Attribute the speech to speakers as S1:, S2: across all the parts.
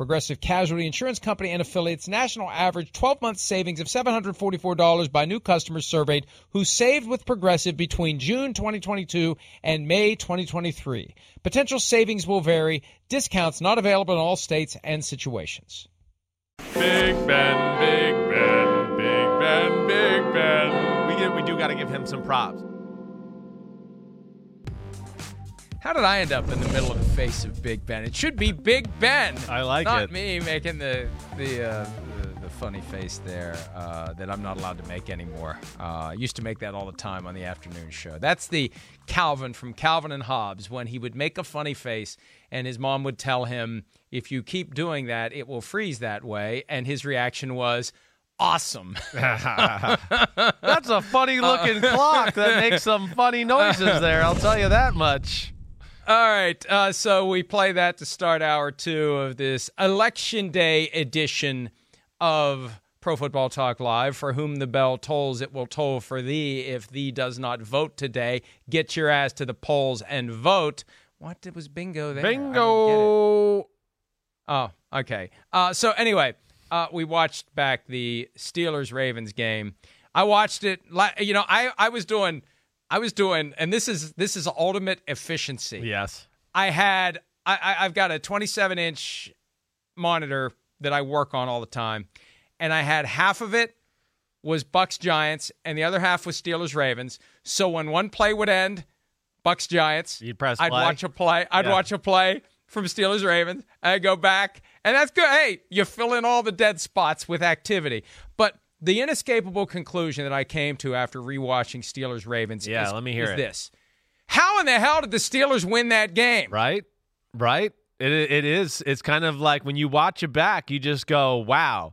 S1: Progressive Casualty Insurance Company and affiliates national average 12 month savings of $744 by new customers surveyed who saved with Progressive between June 2022 and May 2023. Potential savings will vary, discounts not available in all states and situations.
S2: Big Ben, Big Ben, Big Ben, Big Ben.
S3: We, get, we do got to give him some props.
S1: How did I end up in the middle of the face of Big Ben? It should be Big Ben.
S3: I like
S1: not
S3: it.
S1: Not me making the the, uh, the the funny face there uh, that I'm not allowed to make anymore. Uh, I used to make that all the time on the afternoon show. That's the Calvin from Calvin and Hobbes when he would make a funny face and his mom would tell him, "If you keep doing that, it will freeze that way." And his reaction was. Awesome.
S3: That's a funny looking clock that makes some funny noises there. I'll tell you that much.
S1: All right, uh, so we play that to start hour two of this election day edition of Pro Football Talk Live. For whom the bell tolls, it will toll for thee. If thee does not vote today, get your ass to the polls and vote. What was bingo there? I didn't get it.
S3: Bingo.
S1: Oh, okay. Uh, so anyway, uh, we watched back the Steelers Ravens game. I watched it. You know, I I was doing, I was doing, and this is this is ultimate efficiency.
S3: Yes.
S1: I had I, I I've got a 27 inch monitor that I work on all the time, and I had half of it was Bucks Giants, and the other half was Steelers Ravens. So when one play would end, Bucks Giants,
S3: You'd press
S1: I'd watch a play. I'd
S3: Yeah.
S1: watch a play from Steelers Ravens. I'd go back, and that's good. Hey, you fill in all the dead spots with activity, but. The inescapable conclusion that I came to after rewatching Steelers Ravens
S3: Yeah,
S1: is,
S3: let me hear
S1: is
S3: it.
S1: this. How in the hell did the Steelers win that game?
S3: Right? Right? It, it is. It's kind of like when you watch it back, you just go, wow.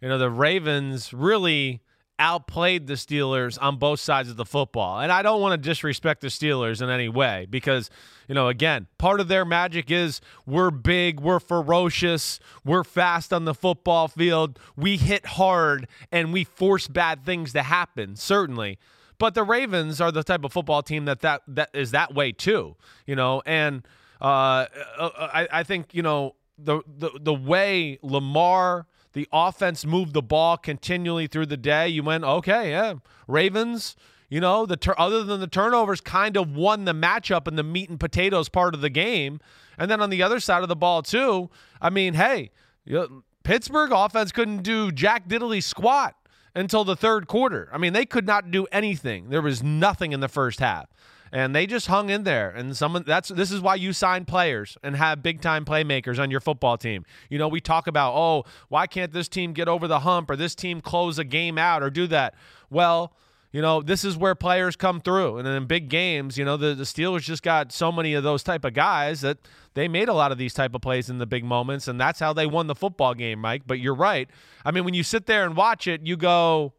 S3: You know, the Ravens really outplayed the Steelers on both sides of the football. And I don't want to disrespect the Steelers in any way because, you know, again, part of their magic is we're big, we're ferocious, we're fast on the football field, we hit hard, and we force bad things to happen, certainly. But the Ravens are the type of football team that that, that is that way too, you know, and uh, I, I think, you know, the, the, the way Lamar, the offense moved the ball continually through the day, you went, okay, yeah, Ravens, you know, the other than the turnovers, kind of won the matchup in the meat and potatoes part of the game. And then on the other side of the ball, too, I mean, hey, you Pittsburgh offense couldn't do Jack diddly squat until the third quarter. I mean, they could not do anything. There was nothing in the first half. And they just hung in there. And someone that's this is why you sign players and have big time playmakers on your football team. You know, we talk about, oh, why can't this team get over the hump or this team close a game out or do that? Well, you know, this is where players come through. And in big games, you know, the, the Steelers just got so many of those type of guys that they made a lot of these type of plays in the big moments. And that's how they won the football game, Mike. But you're right. I mean, when you sit there and watch it, you go,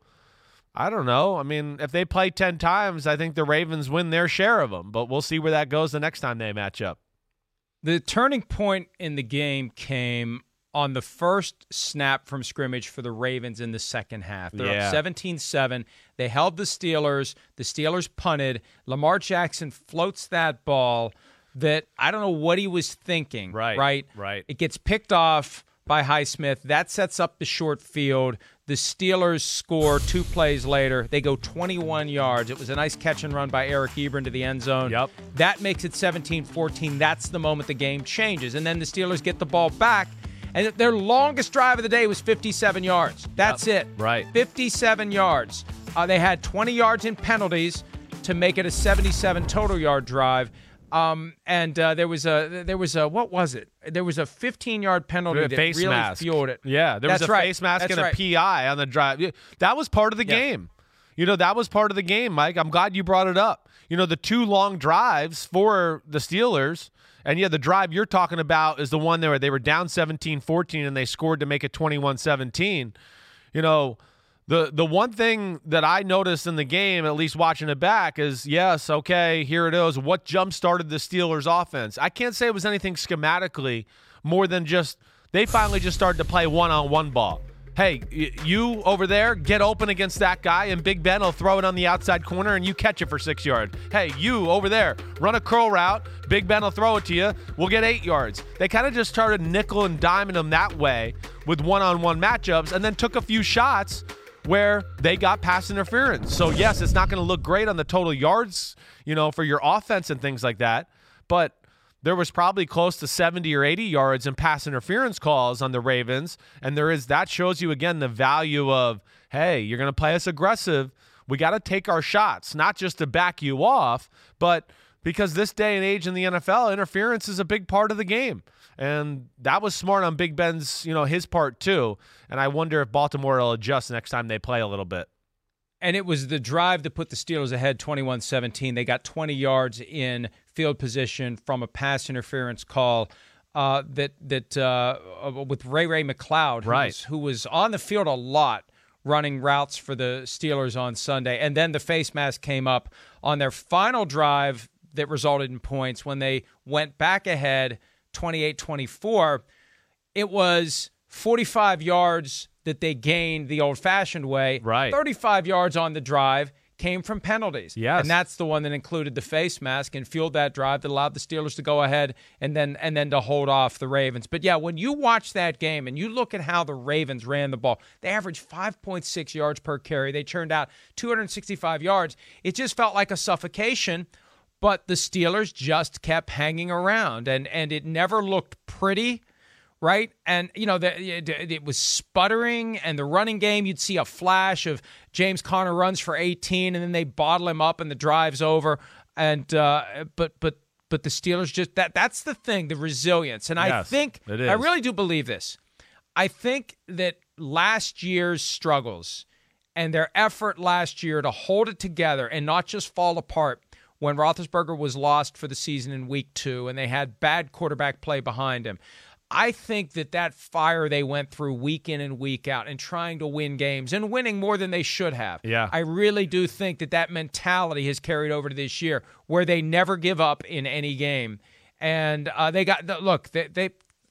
S3: I don't know. I mean, if they play 10 times, I think the Ravens win their share of them. But we'll see where that goes the next time they match up.
S1: The turning point in the game came on the first snap from scrimmage for the Ravens in the second half. They're
S3: Yeah.
S1: up 17-7. They held the Steelers. The Steelers punted. Lamar Jackson floats that ball that I don't know what he was thinking.
S3: Right,
S1: Right.
S3: right.
S1: It gets picked off by Highsmith. That sets up the short field. The Steelers score two plays later. They go 21 yards. It was a nice catch and run by Eric Ebron to the end zone.
S3: Yep.
S1: That makes it 17 14. That's the moment the game changes. And then the Steelers get the ball back. And their longest drive of the day was 57 yards. That's it.
S3: Right.
S1: 57 yards. Uh, they had 20 yards in penalties to make it a 77 total yard drive. Um, and uh, there was a there was a what was it? There was a 15 yard penalty that
S3: face
S1: really
S3: mask.
S1: fueled it.
S3: Yeah, there
S1: That's
S3: was a
S1: right.
S3: face mask
S1: That's
S3: and a. PI on the drive. That was part of the
S1: Yeah.
S3: game. You know, that was part of the game, Mike. I'm glad you brought it up. You know, the two long drives for the Steelers. And yeah, the drive you're talking about is the one where they were down 17 14 and they scored to make it 21 17. You know, the the one thing that I noticed in the game, at least watching it back, is yes, okay, here it is. What jump started the Steelers' offense? I can't say it was anything schematically more than just they finally just started to play one on one ball. Hey, you over there, get open against that guy, and Big Ben will throw it on the outside corner and you catch it for six yards. Hey, you over there, run a curl route, Big Ben will throw it to you, we'll get eight yards. They kind of just started nickel and diming them that way with one on one matchups and then took a few shots where they got pass interference. So yes, it's not going to look great on the total yards, you know, for your offense and things like that, but there was probably close to 70 or 80 yards in pass interference calls on the Ravens, and there is that shows you again the value of hey, you're going to play us aggressive. We got to take our shots, not just to back you off, but because this day and age in the NFL, interference is a big part of the game. And that was smart on Big Ben's, you know, his part too. And I wonder if Baltimore will adjust next time they play a little bit.
S1: And it was the drive that put the Steelers ahead 21 17. They got 20 yards in field position from a pass interference call. Uh, that that uh, uh, with Ray Ray McCloud, who,
S3: Right.
S1: was, who was on the field a lot, running routes for the Steelers on Sunday, and then the face mask came up on their final drive that resulted in points when they went back ahead 28-24 it was 45 yards that they gained the old fashioned way.
S3: Right.
S1: 35 yards on the drive came from penalties.
S3: Yes.
S1: And that's the one that included the face mask and fueled that drive that allowed the Steelers to go ahead and then and then to hold off the Ravens. But yeah, when you watch that game and you look at how the Ravens ran the ball, they averaged 5.6 yards per carry. They churned out 265 yards. It just felt like a suffocation but the Steelers just kept hanging around and and it never looked pretty right? And you know the, it, it was sputtering and the running game you'd see a flash of James Conner runs for 18 and then they bottle him up and the drive's over. And uh, but but but the Steelers just that that's the thing the resilience. And I think
S3: it
S1: I really do believe this. I think that last year's struggles and their effort last year to hold it together and not just fall apart when Roethlisberger was lost for the season in week two and they had bad quarterback play behind him. I think that that fire they went through week in and week out and trying to win games and winning more than they should have.
S3: Yeah.
S1: I really do think that that mentality has carried over to this year where they never give up in any game. And uh, they got, look, they, they,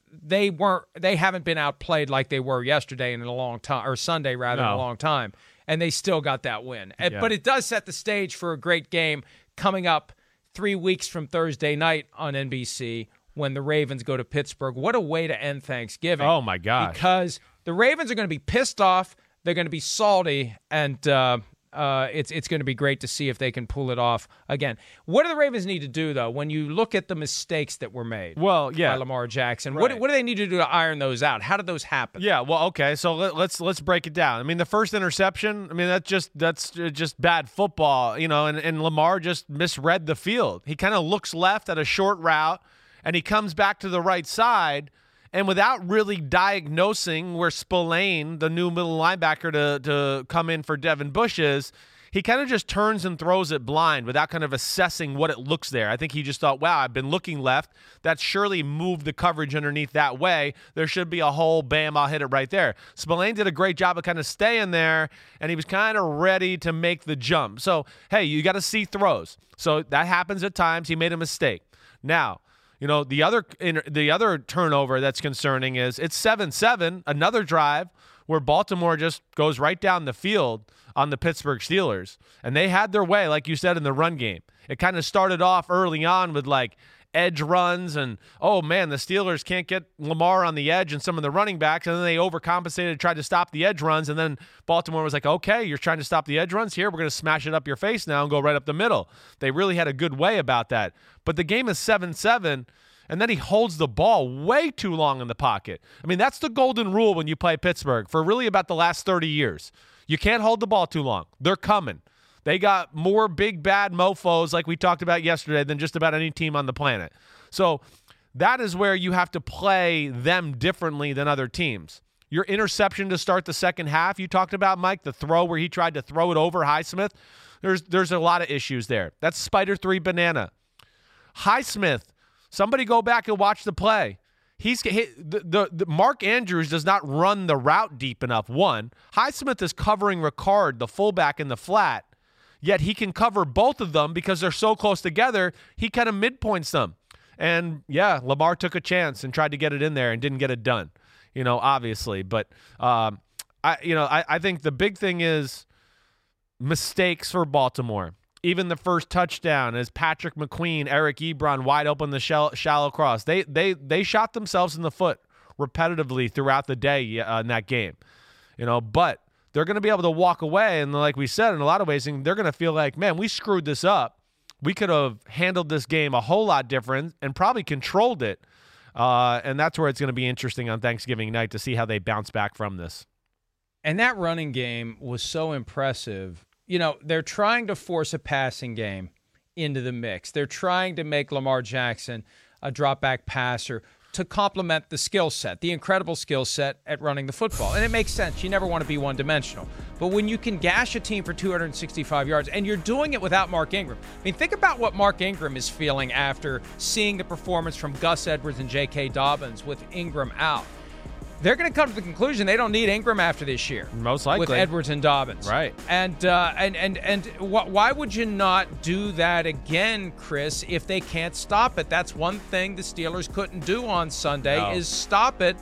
S1: they weren't, they haven't been outplayed like they were yesterday in a long time, or Sunday rather, in a long time. And they still got that win.
S3: Yeah.
S1: But it does set the stage for a great game coming up three weeks from Thursday night on NBC when the Ravens go to Pittsburgh. What a way to end Thanksgiving.
S3: Oh, my God!
S1: Because the Ravens are going to be pissed off, they're going to be salty, and uh, uh, it's it's going to be great to see if they can pull it off again. What do the Ravens need to do though? When you look at the mistakes that were made,
S3: Well, yeah.
S1: by Lamar Jackson, what
S3: Right.
S1: what do they need to do to iron those out? How did those happen?
S3: Yeah, well, okay. So let, let's let's break it down. I mean, the first interception. I mean, that's just that's just bad football, you know. And, and Lamar just misread the field. He kind of looks left at a short route, and he comes back to the right side, and without really diagnosing where Spillane, the new middle linebacker, to to come in for Devin Bush is. He kind of just turns and throws it blind without kind of assessing what it looks there. I think he just thought, wow, I've been looking left. That surely moved the coverage underneath that way. There should be a hole. Bam, I'll hit it right there. Spillane did a great job of kind of staying there, and he was kind of ready to make the jump. So, hey, you got to see throws. So that happens at times. He made a mistake. Now, You know, the other the other turnover that's concerning is it's 7-7, another drive where Baltimore just goes right down the field on the Pittsburgh Steelers. And they had their way like you said in the run game. It kind of started off early on with like edge runs and oh man the steelers can't get lamar on the edge and some of the running backs and then they overcompensated tried to stop the edge runs and then baltimore was like okay you're trying to stop the edge runs? Here we're to smash it up your face now and go right up the middle. They really had a good way about that. But the game is 7-7 and then he holds the ball way too long in the pocket. I mean that's the golden rule when you play pittsburgh for really about the last 30 years. You can't hold the ball too long. They're coming they got more big bad mofos like we talked about yesterday than just about any team on the planet. So that is where you have to play them differently than other teams. Your interception to start the second half, you talked about Mike, the throw where he tried to throw it over Highsmith. There's there's a lot of issues there. That's Spider 3 banana. Highsmith, somebody go back and watch the play. He's he, the, the, the, Mark Andrews does not run the route deep enough. One, Highsmith is covering Ricard, the fullback in the flat, Yet he can cover both of them because they're so close together. He kind of midpoints them. And yeah, Lamar took a chance and tried to get it in there and didn't get it done. You know, obviously, but um, I, you know, I, I think the big thing is mistakes for Baltimore. Even the first touchdown is Patrick McQueen, Eric Ebron wide open the shell, shallow cross. They they they shot themselves in the foot repetitively throughout the day uh, in that game. You know, but they're going to be able to walk away. And like we said, in a lot of ways, they're going to feel like, man, we screwed this up. We could have handled this game a whole lot different and probably controlled it. Uh, and that's where it's going to be interesting on Thanksgiving night to see how they bounce back from this.
S1: And that running game was so impressive. You know, they're trying to force a passing game into the mix. They're trying to make Lamar Jackson a drop back passer to complement the skill set, the incredible skill set at running the football. And it makes sense. You never want to be one dimensional. But when you can gash a team for 265 yards and you're doing it without Mark Ingram, I mean, think about what Mark Ingram is feeling after seeing the performance from Gus Edwards and J.K. Dobbins with Ingram out they're going to come to the conclusion they don't need Ingram after this year.
S3: Most likely
S1: with Edwards and Dobbins,
S3: right?
S1: And uh, and and and wh- why would you not do that again, Chris? If they can't stop it, that's one thing the Steelers couldn't do on Sunday no. is stop it.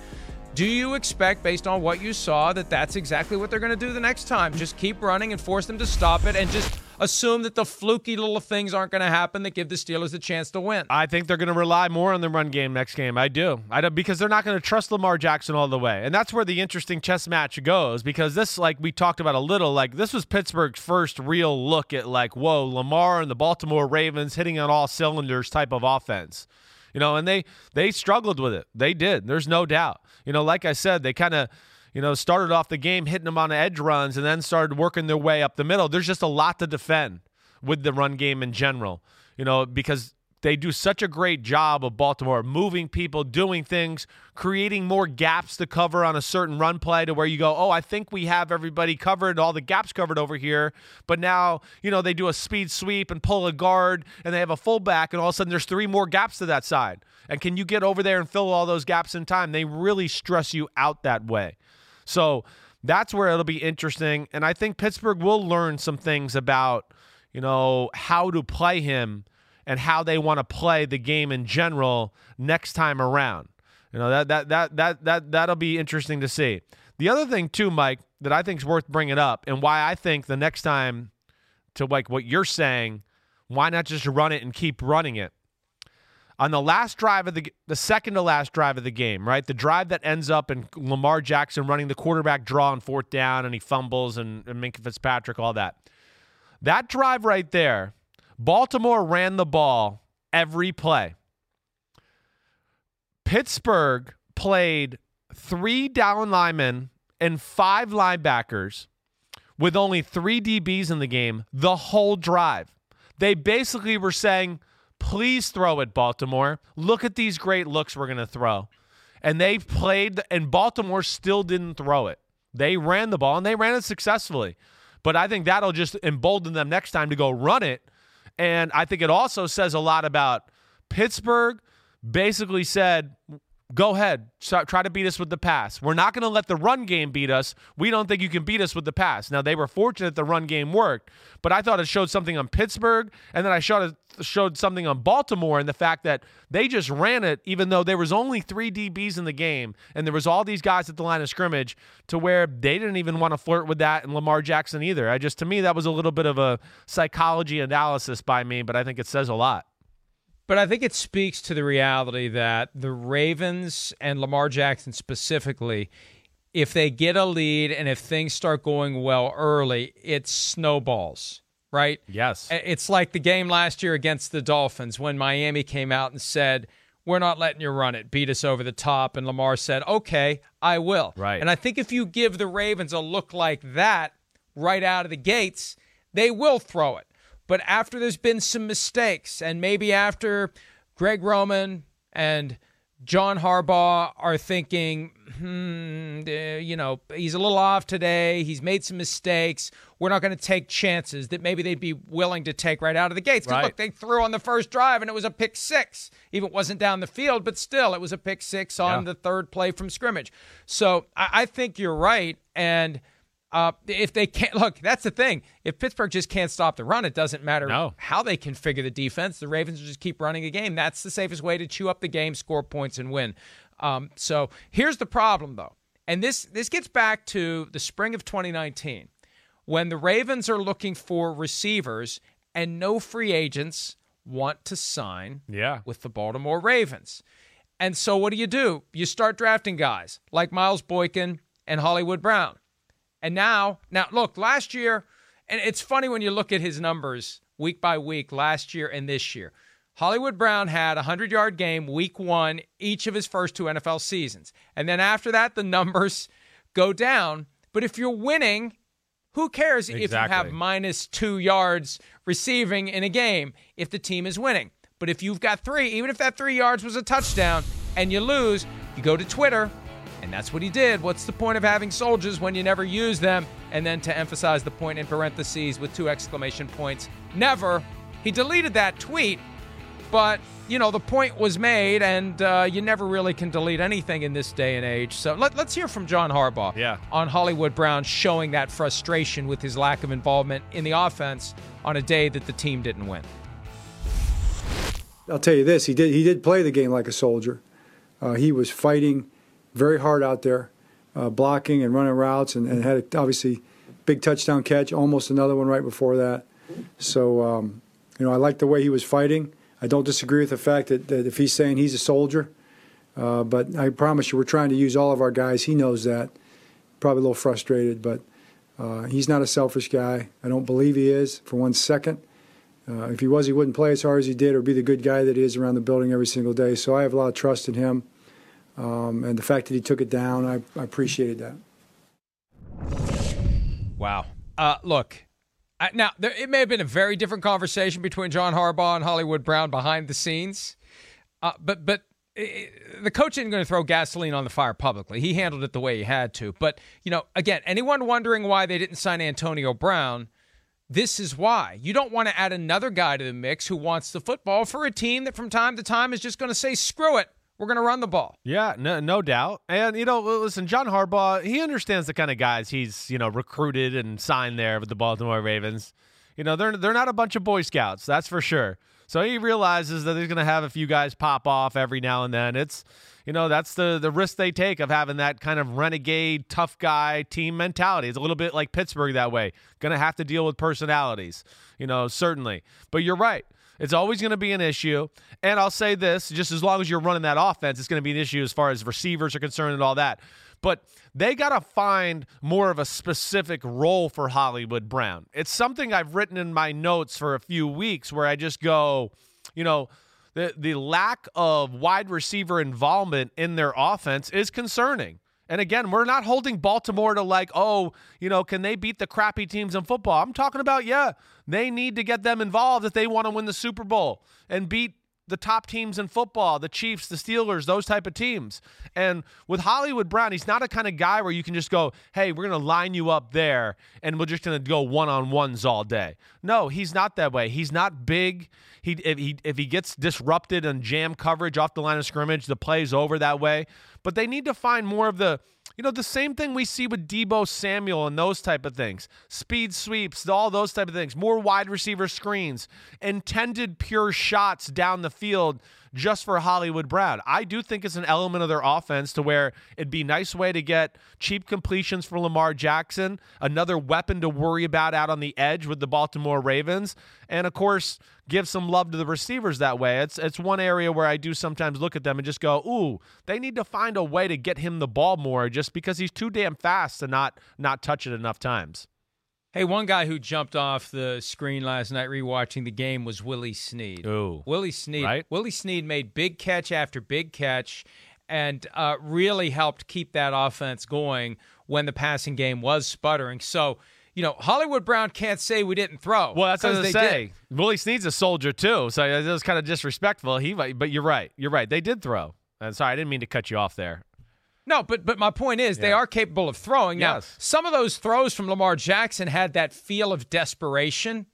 S1: Do you expect, based on what you saw, that that's exactly what they're going to do the next time? Just keep running and force them to stop it, and just assume that the fluky little things aren't going to happen that give the Steelers a chance to win.
S3: I think they're going to rely more on the run game next game. I do. I do because they're not going to trust Lamar Jackson all the way. And that's where the interesting chess match goes because this like we talked about a little like this was Pittsburgh's first real look at like whoa, Lamar and the Baltimore Ravens hitting on all cylinders type of offense. You know, and they they struggled with it. They did. There's no doubt. You know, like I said, they kind of you know, started off the game hitting them on edge runs and then started working their way up the middle. There's just a lot to defend with the run game in general, you know, because they do such a great job of Baltimore moving people, doing things, creating more gaps to cover on a certain run play to where you go, oh, I think we have everybody covered, all the gaps covered over here. But now, you know, they do a speed sweep and pull a guard and they have a fullback, and all of a sudden there's three more gaps to that side. And can you get over there and fill all those gaps in time? They really stress you out that way. So that's where it'll be interesting. And I think Pittsburgh will learn some things about, you know, how to play him and how they want to play the game in general next time around. You know, that that that that that that'll be interesting to see. The other thing too, Mike, that I think is worth bringing up and why I think the next time to like what you're saying, why not just run it and keep running it? On the last drive of the the second to last drive of the game, right? The drive that ends up in Lamar Jackson running the quarterback draw on fourth down and he fumbles and, and Minkah Fitzpatrick, all that. That drive right there, Baltimore ran the ball every play. Pittsburgh played three down linemen and five linebackers with only three DBs in the game the whole drive. They basically were saying, Please throw it, Baltimore. Look at these great looks we're going to throw. And they played, and Baltimore still didn't throw it. They ran the ball and they ran it successfully. But I think that'll just embolden them next time to go run it. And I think it also says a lot about Pittsburgh basically said, Go ahead. Try to beat us with the pass. We're not going to let the run game beat us. We don't think you can beat us with the pass. Now, they were fortunate the run game worked, but I thought it showed something on Pittsburgh, and then I showed, showed something on Baltimore and the fact that they just ran it, even though there was only three DBs in the game, and there was all these guys at the line of scrimmage to where they didn't even want to flirt with that and Lamar Jackson either. I just, to me, that was a little bit of a psychology analysis by me, but I think it says a lot.
S1: But I think it speaks to the reality that the Ravens and Lamar Jackson specifically, if they get a lead and if things start going well early, it snowballs, right?
S3: Yes.
S1: It's like the game last year against the Dolphins when Miami came out and said, we're not letting you run it. Beat us over the top. And Lamar said, okay, I will.
S3: Right.
S1: And I think if you give the Ravens a look like that right out of the gates, they will throw it. But after there's been some mistakes, and maybe after Greg Roman and John Harbaugh are thinking, hmm, uh, you know, he's a little off today. He's made some mistakes. We're not going to take chances that maybe they'd be willing to take right out of the gates.
S3: Right.
S1: Look, they threw on the first drive and it was a pick six. Even it wasn't down the field, but still, it was a pick six on
S3: Yeah.
S1: the third play from scrimmage. So I, I think you're right. And uh, if they can't look, that's the thing. If Pittsburgh just can't stop the run, it doesn't matter
S3: No.
S1: how they configure the defense. The Ravens will just keep running the game. That's the safest way to chew up the game, score points, and win. Um, so here's the problem, though, and this this gets back to the spring of 2019 when the Ravens are looking for receivers and no free agents want to sign
S3: Yeah.
S1: with the Baltimore Ravens. And so what do you do? You start drafting guys like Miles Boykin and Hollywood Brown. And now, now look, last year, and it's funny when you look at his numbers week by week, last year and this year. Hollywood Brown had a 100 yard game week one, each of his first two NFL seasons. And then after that, the numbers go down. But if you're winning, who cares if you have minus two yards receiving in a game if the team is winning? But if you've got three, even if that three yards was a touchdown and you lose, you go to Twitter, and that's what he did. What's the point of having soldiers when you never use them? And then to emphasize the point in parentheses with two exclamation points, never. He deleted that tweet, but you know the point was made, and uh, you never really can delete anything in this day and age. So let, let's hear from John Harbaugh
S3: Yeah.
S1: on Hollywood Brown showing that frustration with his lack of involvement in the offense on a day that the team didn't win.
S4: I'll tell you this: he did he did play the game like a soldier. Uh, he was fighting very hard out there, uh, blocking and running routes, and, and had a, obviously big touchdown catch, almost another one right before that. So um, you know, I like the way he was fighting. I don't disagree with the fact that, that if he's saying he's a soldier, uh, but I promise you, we're trying to use all of our guys. He knows that. Probably a little frustrated, but uh, he's not a selfish guy. I don't believe he is for one second. Uh, if he was, he wouldn't play as hard as he did or be the good guy that he is around the building every single day. So I have a lot of trust in him. Um, and the fact that he took it down, I, I appreciated that.
S1: Wow. Uh, look, I, now there, it may have been a very different conversation between John Harbaugh and Hollywood Brown behind the scenes, uh, but but the coach isn't going to throw gasoline on the fire publicly. He handled it the way he had to. But you know, again, anyone wondering why they didn't sign Antonio Brown? This is why. You don't want to add another guy to the mix who wants the football for a team that from time to time is just going to say, screw it, we're going to run the ball.
S3: Yeah, no, no doubt. And you know, listen, John Harbaugh, he understands the kind of guys he's you know recruited and signed there with the Baltimore Ravens. You know, they're they're not a bunch of Boy Scouts, that's for sure. So he realizes that he's going to have a few guys pop off every now and then. It's you know that's the the risk they take of having that kind of renegade tough guy team mentality. It's a little bit like Pittsburgh that way. To have to deal with personalities, you know, certainly. But you're right. It's always going to be an issue. And I'll say this just as long as you're running that offense, it's going to be an issue as far as receivers are concerned and all that. But they got to find more of a specific role for Hollywood Brown. It's something I've written in my notes for a few weeks where I just go, you know, the, the lack of wide receiver involvement in their offense is concerning. And again, we're not holding Baltimore to like, oh, you know, can they beat the crappy teams in football? I'm talking about, yeah, they need to get them involved if they want to win the Super Bowl and beat the top teams in football, the Chiefs, the Steelers, those type of teams. And with Hollywood Brown, he's not a kind of guy where you can just go, "Hey, we're going to line you up there and we're just going to go one-on-ones all day." No, he's not that way. He's not big. He if he if he gets disrupted and jam coverage off the line of scrimmage, the play's over that way. But they need to find more of the you know, the same thing we see with Deebo Samuel and those type of things. Speed sweeps, all those type of things. More wide receiver screens, intended pure shots down the field just for Hollywood Brown. I do think it's an element of their offense to where it'd be a nice way to get cheap completions for Lamar Jackson, another weapon to worry about out on the edge with the Baltimore Ravens, and of course, give some love to the receivers that way. It's it's one area where I do sometimes look at them and just go, "Ooh, they need to find a way to get him the ball more just because he's too damn fast to not not touch it enough times."
S1: Hey, one guy who jumped off the screen last night rewatching the game was Willie Snead.
S3: Ooh.
S1: Willie Snead.
S3: Right.
S1: Willie Snead made big catch after big catch and uh, really helped keep that offense going when the passing game was sputtering. So, you know, Hollywood Brown can't say we didn't throw.
S3: Well, that's what I
S1: 'cause
S3: was
S1: they
S3: gonna
S1: did.
S3: say. Willie Snead's a soldier too, so it was kind of disrespectful. He, but you're right. You're right. They did throw. And sorry, I didn't mean to cut you off there.
S1: No, but but my point is they are capable of throwing. Now,
S3: Yes.
S1: some of those throws from Lamar Jackson had that feel of desperation.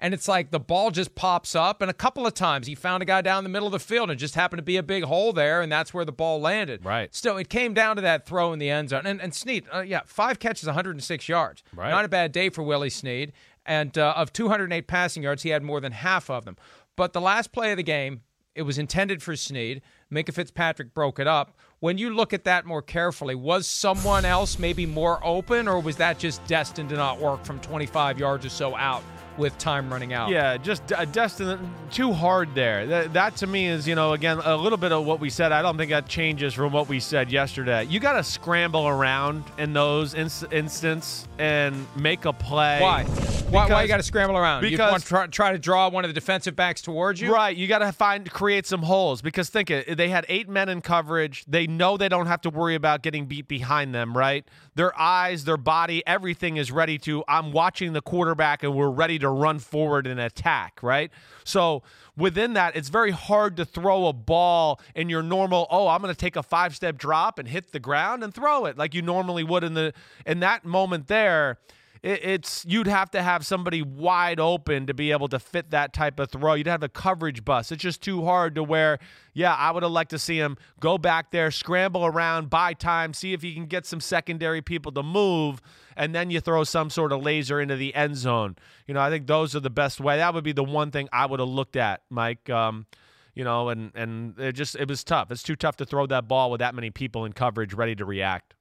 S1: And it's like the ball just pops up. And a couple of times he found a guy down the middle of the field and it just happened to be a big hole there. And that's where the ball landed.
S3: Right.
S1: Still, it came down to that throw in the end zone. And, and Snead, uh, yeah, five catches, 106 yards.
S3: Right.
S1: Not a bad day for Willie Snead. And uh, of 208 passing yards, he had more than half of them. But the last play of the game, it was intended for Snead. Minkah Fitzpatrick broke it up. When you look at that more carefully, was someone else maybe more open, or was that just destined to not work from 25 yards or so out with time running out?
S3: Yeah, just uh, destined too hard there. That, that to me is, you know, again, a little bit of what we said. I don't think that changes from what we said yesterday. You got to scramble around in those ins- instance and make a play.
S1: Why? Why, why you got to scramble around?
S3: Because, you
S1: want to try, try to draw one of the defensive backs towards you?
S3: Right, you got to find create some holes because think it. They had eight men in coverage. They know they don't have to worry about getting beat behind them. Right, their eyes, their body, everything is ready to. I'm watching the quarterback, and we're ready to run forward and attack. Right, so within that, it's very hard to throw a ball in your normal. Oh, I'm going to take a five step drop and hit the ground and throw it like you normally would in the in that moment there it, it's you'd have to have somebody wide open to be able to fit that type of throw. You'd have a coverage bust. It's just too hard to where, yeah, I would have liked to see him go back there, scramble around, buy time, see if he can get some secondary people to move, and then you throw some sort of laser into the end zone. You know, I think those are the best way. That would be the one thing I would have looked at, Mike. Um, you know, and and it just it was tough. It's too tough to throw that ball with that many people in coverage ready to react.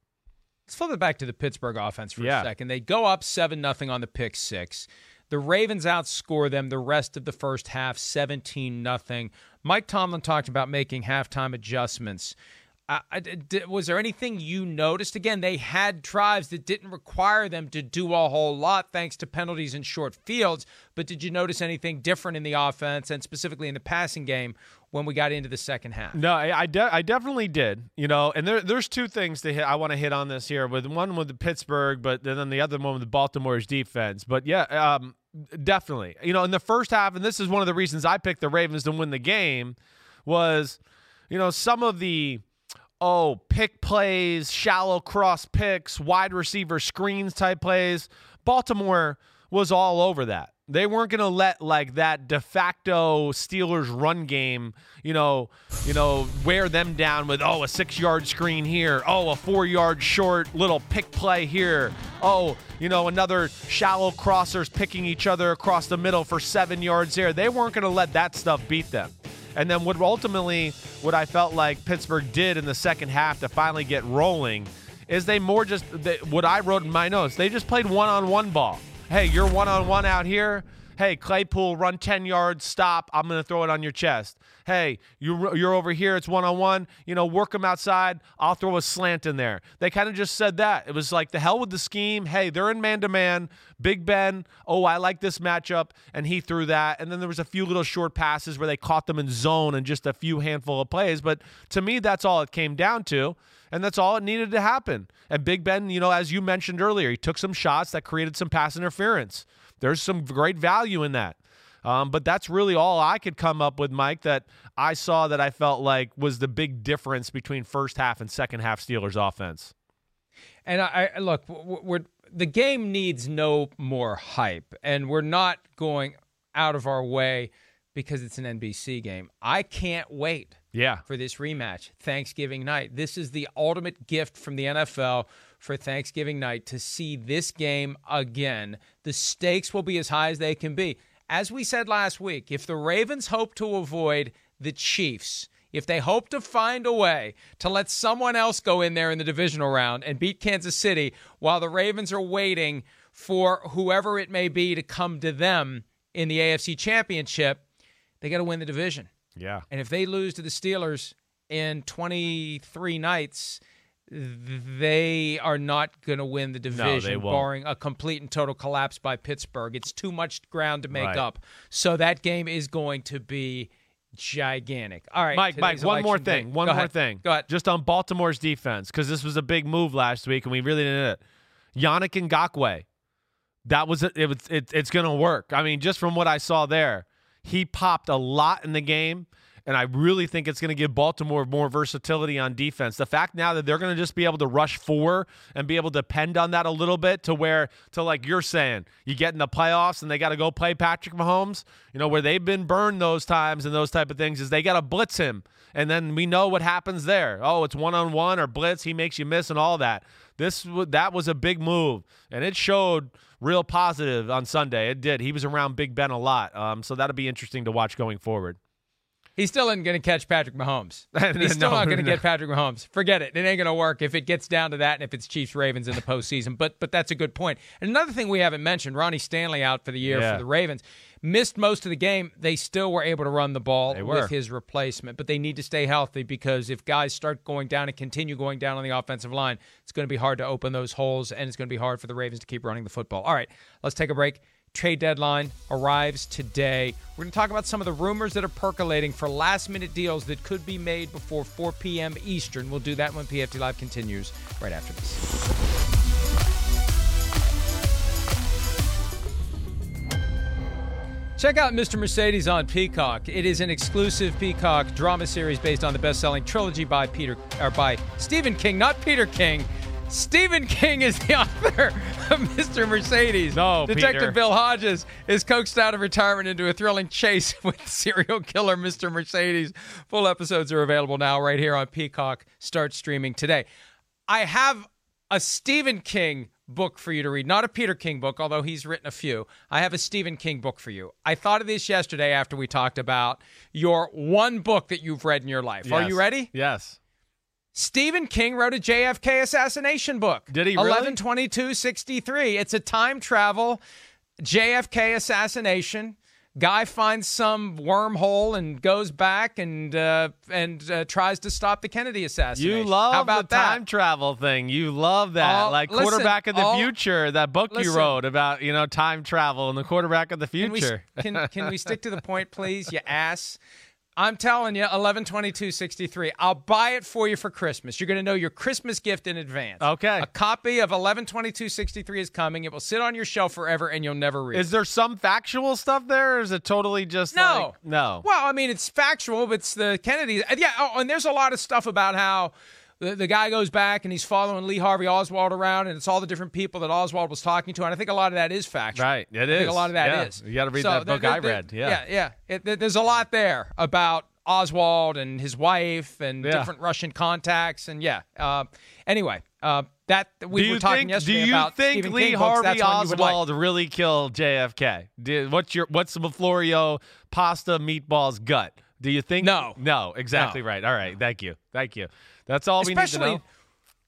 S1: Let's flip it back to the Pittsburgh offense for
S3: Yeah.
S1: a second. They go up 7 nothing on the pick six. The Ravens outscore them the rest of the first half 17 nothing. Mike Tomlin talked about making halftime adjustments. I, I- d- was there anything you noticed? Again, they had drives that didn't require them to do a whole lot thanks to penalties and short fields. But did you notice anything different in the offense and specifically in the passing game when we got into the second half?
S3: No, I I, de- I definitely did. You know, and there there's two things to hit. I want to hit on this here. With one with the Pittsburgh, but then the other one with the Baltimore's defense. But yeah, um, definitely. You know, in the first half, and this is one of the reasons I picked the Ravens to win the game, was, you know, some of the oh pick plays, shallow cross picks, wide receiver screens type plays. Baltimore was all over that. They weren't going to let like that de facto Steelers run game, you know, you know, wear them down with oh a 6-yard screen here, oh a 4-yard short little pick play here. Oh, you know, another shallow crossers picking each other across the middle for 7 yards here. They weren't going to let that stuff beat them. And then what ultimately what I felt like Pittsburgh did in the second half to finally get rolling is they more just they, what I wrote in my notes. They just played one-on-one ball. Hey, you're one-on-one out here. Hey, Claypool, run 10 yards, stop. I'm going to throw it on your chest. Hey, you're, you're over here. It's one on one. You know, work them outside. I'll throw a slant in there. They kind of just said that. It was like the hell with the scheme. Hey, they're in man to man. Big Ben, oh, I like this matchup. And he threw that. And then there was a few little short passes where they caught them in zone and just a few handful of plays. But to me, that's all it came down to. And that's all it needed to happen. And Big Ben, you know, as you mentioned earlier, he took some shots that created some pass interference. There's some great value in that. Um, but that's really all I could come up with, Mike, that I saw that I felt like was the big difference between first half and second half Steelers offense.
S1: And I, I look, we're the game needs no more hype, and we're not going out of our way because it's an NBC game. I can't wait
S3: yeah.
S1: for this rematch Thanksgiving night. This is the ultimate gift from the NFL for Thanksgiving night to see this game again. The stakes will be as high as they can be. As we said last week, if the Ravens hope to avoid the Chiefs, if they hope to find a way to let someone else go in there in the divisional round and beat Kansas City while the Ravens are waiting for whoever it may be to come to them in the AFC Championship, they got to win the division.
S3: Yeah.
S1: And if they lose to the Steelers in 23 nights, they are not going to win the division,
S3: no,
S1: barring a complete and total collapse by Pittsburgh. It's too much ground to make
S3: right.
S1: up. So that game is going to be gigantic. All right,
S3: Mike. Mike, one more thing.
S1: Day.
S3: One
S1: Go
S3: more
S1: ahead.
S3: thing.
S1: Go ahead.
S3: Just on Baltimore's defense, because this was a big move last week, and we really didn't. It. Yannick Ngakoue. That was it. Was it, it's going to work. I mean, just from what I saw there, he popped a lot in the game. And I really think it's going to give Baltimore more versatility on defense. The fact now that they're going to just be able to rush four and be able to depend on that a little bit to where, to like you're saying, you get in the playoffs and they got to go play Patrick Mahomes, you know, where they've been burned those times and those type of things is they got to blitz him. And then we know what happens there. Oh, it's one on one or blitz. He makes you miss and all that. This that was a big move, and it showed real positive on Sunday. It did. He was around Big Ben a lot, um, so that'll be interesting to watch going forward.
S1: He still isn't going to catch Patrick Mahomes. He's still
S3: No,
S1: not going to
S3: no.
S1: get Patrick Mahomes. Forget it. It ain't going to work if it gets down to that and if it's Chiefs Ravens in the postseason. But but that's a good point. And another thing we haven't mentioned: Ronnie Stanley out for the year
S3: Yeah.
S1: for the Ravens. Missed most of the game. They still were able to run the ball with his replacement, but they need to stay healthy because if guys start going down and continue going down on the offensive line, it's going to be hard to open those holes, and it's going to be hard for the Ravens to keep running the football. All right, let's take a break. Trade deadline arrives today. We're going to talk about some of the rumors that are percolating for last minute deals that could be made before 4 p.m. Eastern. We'll do that when PFT Live continues right after this. Check out Mr. Mercedes on Peacock. It is an exclusive Peacock drama series based on the best-selling trilogy by Peter or by Stephen King, not Peter King. Stephen King is the author Mr. Mercedes.
S3: No,
S1: Detective
S3: Peter.
S1: Bill Hodges is coaxed out of retirement into a thrilling chase with serial killer Mr. Mercedes. Full episodes are available now right here on Peacock. Start streaming today. I have a Stephen King book for you to read, not a Peter King book, although he's written a few. I have a Stephen King book for you. I thought of this yesterday after we talked about your one book that you've read in your life. Are you ready?
S3: Yes.
S1: Stephen King wrote a JFK assassination book.
S3: Did he really?
S1: 112263. It's a time travel JFK assassination. Guy finds some wormhole and goes back and uh, and uh, tries to stop the Kennedy assassination.
S3: You love
S1: How about
S3: the time
S1: that?
S3: travel thing. You love that.
S1: Oh,
S3: like
S1: listen,
S3: quarterback of the
S1: oh,
S3: future, that book you wrote about, you know, time travel and the quarterback of the
S1: Can we,
S3: future.
S1: can, can we stick to the point, please, you ass? I'm telling you, 112263. I'll buy it for you for Christmas. You're going to know your Christmas gift in advance.
S3: Okay.
S1: A copy of 112263 is coming. It will sit on your shelf forever and you'll never read
S3: Is
S1: it.
S3: there some factual stuff there, or is it totally just
S1: No.
S3: like no?
S1: Well, I mean, it's factual, but it's the Kennedys. Yeah, oh, and there's a lot of stuff about how the, the guy goes back and he's following Lee Harvey Oswald around, and it's all the different people that Oswald was talking to. And I think a lot of that is factual.
S3: Right, it
S1: I think
S3: is.
S1: a lot of that is.
S3: Yeah, you gotta read
S1: So
S3: that book
S1: there-
S3: I
S1: there-
S3: read, yeah.
S1: yeah, yeah. It, there- there's a lot there about Oswald and his wife and
S3: Yeah.
S1: different Russian contacts, and yeah. Uh, anyway, uh, that we
S3: do
S1: were talking
S3: think?
S1: yesterday
S3: Do you
S1: about
S3: think
S1: Stephen
S3: Lee
S1: King.
S3: Harvey
S1: you would like.
S3: Oswald really killed JFK? Did, what's your what's the Florio pasta meatballs gut? Do you think?
S1: No.
S3: no, exactly
S1: No.
S3: right. All right, thank you, thank you. That's all we need to
S1: especially
S3: know.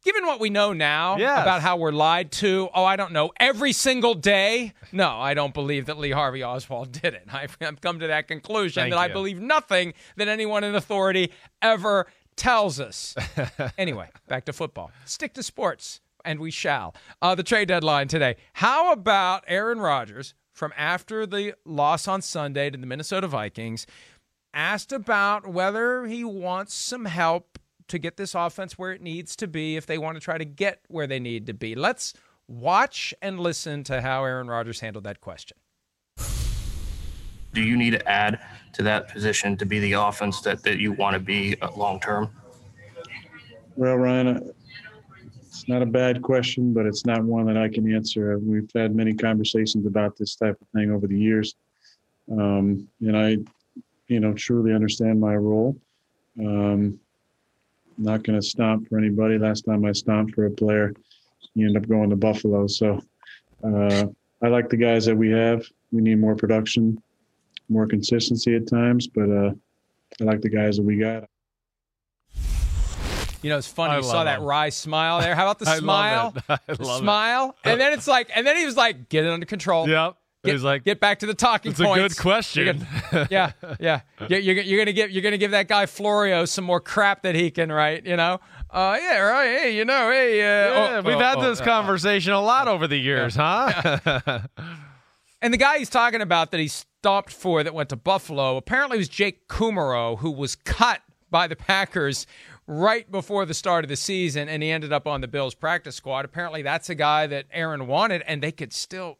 S1: given what we know now
S3: Yes.
S1: about how we're lied to. Oh, I don't know every single day. No, I don't believe that Lee Harvey Oswald did it. I've, I've come to that conclusion
S3: Thank
S1: that I believe nothing that anyone in authority ever tells us. anyway, back to football. Stick to sports, and we shall. Uh, the trade deadline today. How about Aaron Rodgers from after the loss on Sunday to the Minnesota Vikings? Asked about whether he wants some help to get this offense where it needs to be if they want to try to get where they need to be. Let's watch and listen to how Aaron Rodgers handled that question.
S5: do you need to add to that position to be the offense that, that you want to be uh, long term?
S6: Well, Ryan, uh, it's not a bad question, but it's not one that I can answer. We've had many conversations about this type of thing over the years. Um, and I, you know, truly understand my role. Um, not going to stomp for anybody. Last time I stomped for a player, he ended up going to Buffalo. So uh, I like the guys that we have. We need more production, more consistency at times, but uh, I like the guys that we got.
S1: You know, it's funny.
S3: I
S1: you saw
S3: love
S1: that
S3: him.
S1: wry smile there. How about the
S3: I love
S1: smile?
S3: it. I
S1: The
S3: love it.
S1: smile. And then it's like, and then he was like, get it under control.
S3: Yep.
S1: Get,
S3: He's like,
S1: get back to the talking
S3: it's a good question.
S1: yeah, yeah. You're, you're, you're gonna give you're gonna give that guy Florio some more crap that he can write. You know. Uh, yeah, right. Hey, you know, hey. Uh,
S3: Yeah,
S1: oh,
S3: we've
S1: oh,
S3: had
S1: oh,
S3: this
S1: uh,
S3: conversation a lot over the years, huh?
S1: And the guy he's talking about that he stopped for that went to Buffalo apparently was Jake Kumerow, who was cut by the Packers right before the start of the season, and he ended up on the Bills practice squad. Apparently, that's a guy that Aaron wanted, and they could still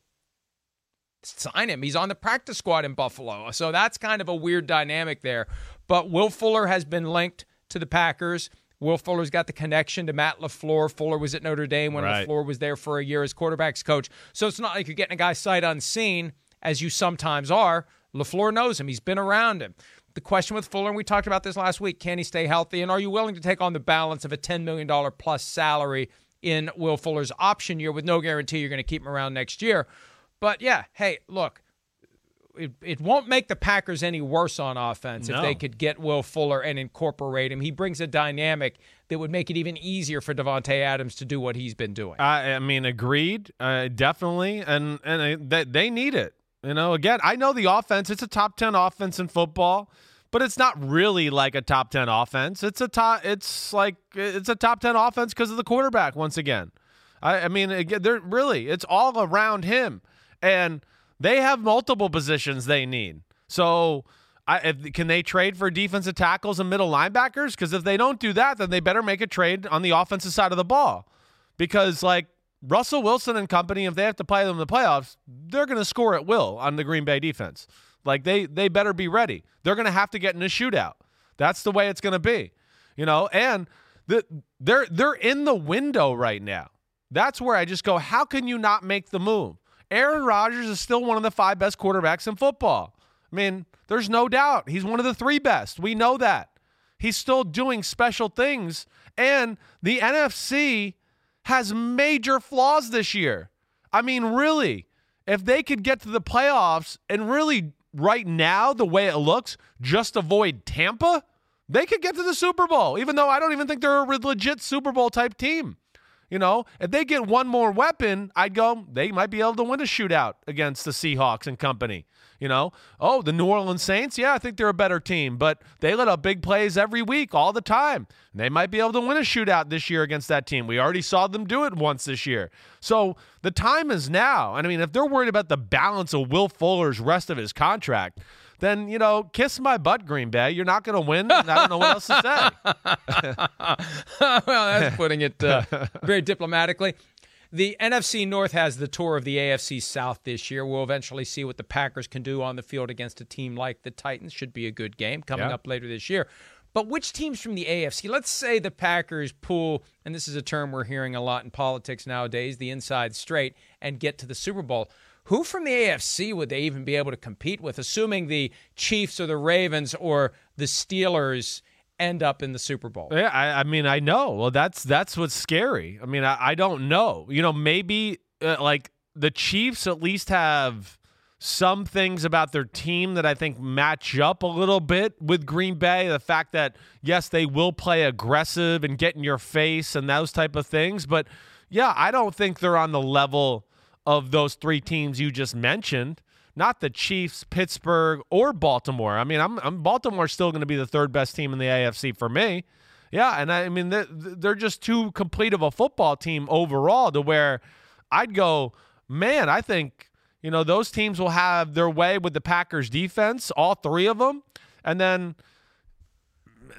S1: sign him. He's on the practice squad in Buffalo. So that's kind of a weird dynamic there. But Will Fuller has been linked to the Packers. Will Fuller's got the connection to Matt LaFleur. Fuller was at Notre Dame when
S3: Right.
S1: LaFleur was there for a year as quarterbacks coach. So it's not like you're getting a guy sight unseen, as you sometimes are. LaFleur knows him. He's been around him. The question with Fuller, and we talked about this last week, can he stay healthy? And are you willing to take on the balance of a $10 million plus salary in Will Fuller's option year with no guarantee you're going to keep him around next year? But yeah, hey, look, it, it won't make the Packers any worse on offense if they could get Will Fuller and incorporate him. He brings a dynamic that would make it even easier for Davante Adams to do what he's been doing.
S3: I, I mean, agreed, uh, definitely, and and uh, that they need it. You know, again, I know the offense; it's a top ten offense in football, but it's not really like a top ten offense. It's a top. It's like it's a top ten offense because of the quarterback. Once again, I, I mean, again, they're really it's all around him, and they have multiple positions they need. So. I, if, can they trade for defensive tackles and middle linebackers? Because if they don't do that, then they better make a trade on the offensive side of the ball because like Russell Wilson and company, if they have to play them in the playoffs, they're going to score at will on the Green Bay defense. Like they they better be ready. They're going to have to get in a shootout. That's the way it's going to be, you know. And the, they're they're in the window right now. That's where I just go. How can you not make the move? Aaron Rodgers is still one of the five best quarterbacks in football. I mean, there's no doubt he's one of the three best. We know that. He's still doing special things, and the NFC has major flaws this year. I mean, really, if they could get to the playoffs and really, right now, the way it looks, just avoid Tampa, they could get to the Super Bowl, even though I don't even think they're a legit Super Bowl type team. You know, if they get one more weapon, I'd go, they might be able to win a shootout against the Seahawks and company. You know, oh, the New Orleans Saints, yeah, I think they're a better team, but they let up big plays every week, all the time. They might be able to win a shootout this year against that team. We already saw them do it once this year. So the time is now. And I mean, if they're worried about the balance of Will Fuller's rest of his contract, then, you know, kiss my butt, Green Bay. You're not going to win. I don't know what else to say.
S1: well, that's putting it uh, very diplomatically. The NFC North has the tour of the AFC South this year. We'll eventually see what the Packers can do on the field against a team like the Titans. Should be a good game coming
S3: Yeah.
S1: up later this year. But which teams from the AFC? Let's say the Packers pull, and this is a term we're hearing a lot in politics nowadays, the inside straight, and get to the Super Bowl. Who from the AFC would they even be able to compete with, assuming the Chiefs or the Ravens or the Steelers end up in the Super Bowl?
S3: Yeah, I, I mean, I know. Well, that's that's what's scary. I mean, I, I don't know. You know, maybe uh, like the Chiefs at least have some things about their team that I think match up a little bit with Green Bay. The fact that yes, they will play aggressive and get in your face and those type of things, but yeah, I don't think they're on the level of those three teams you just mentioned. Not the Chiefs, Pittsburgh, or Baltimore. I mean, I'm, I'm Baltimore's still going to be the third best team in the AFC for me. Yeah, and I, I mean they're, they're just too complete of a football team overall to where I'd go, man. I think you know those teams will have their way with the Packers defense, all three of them, and then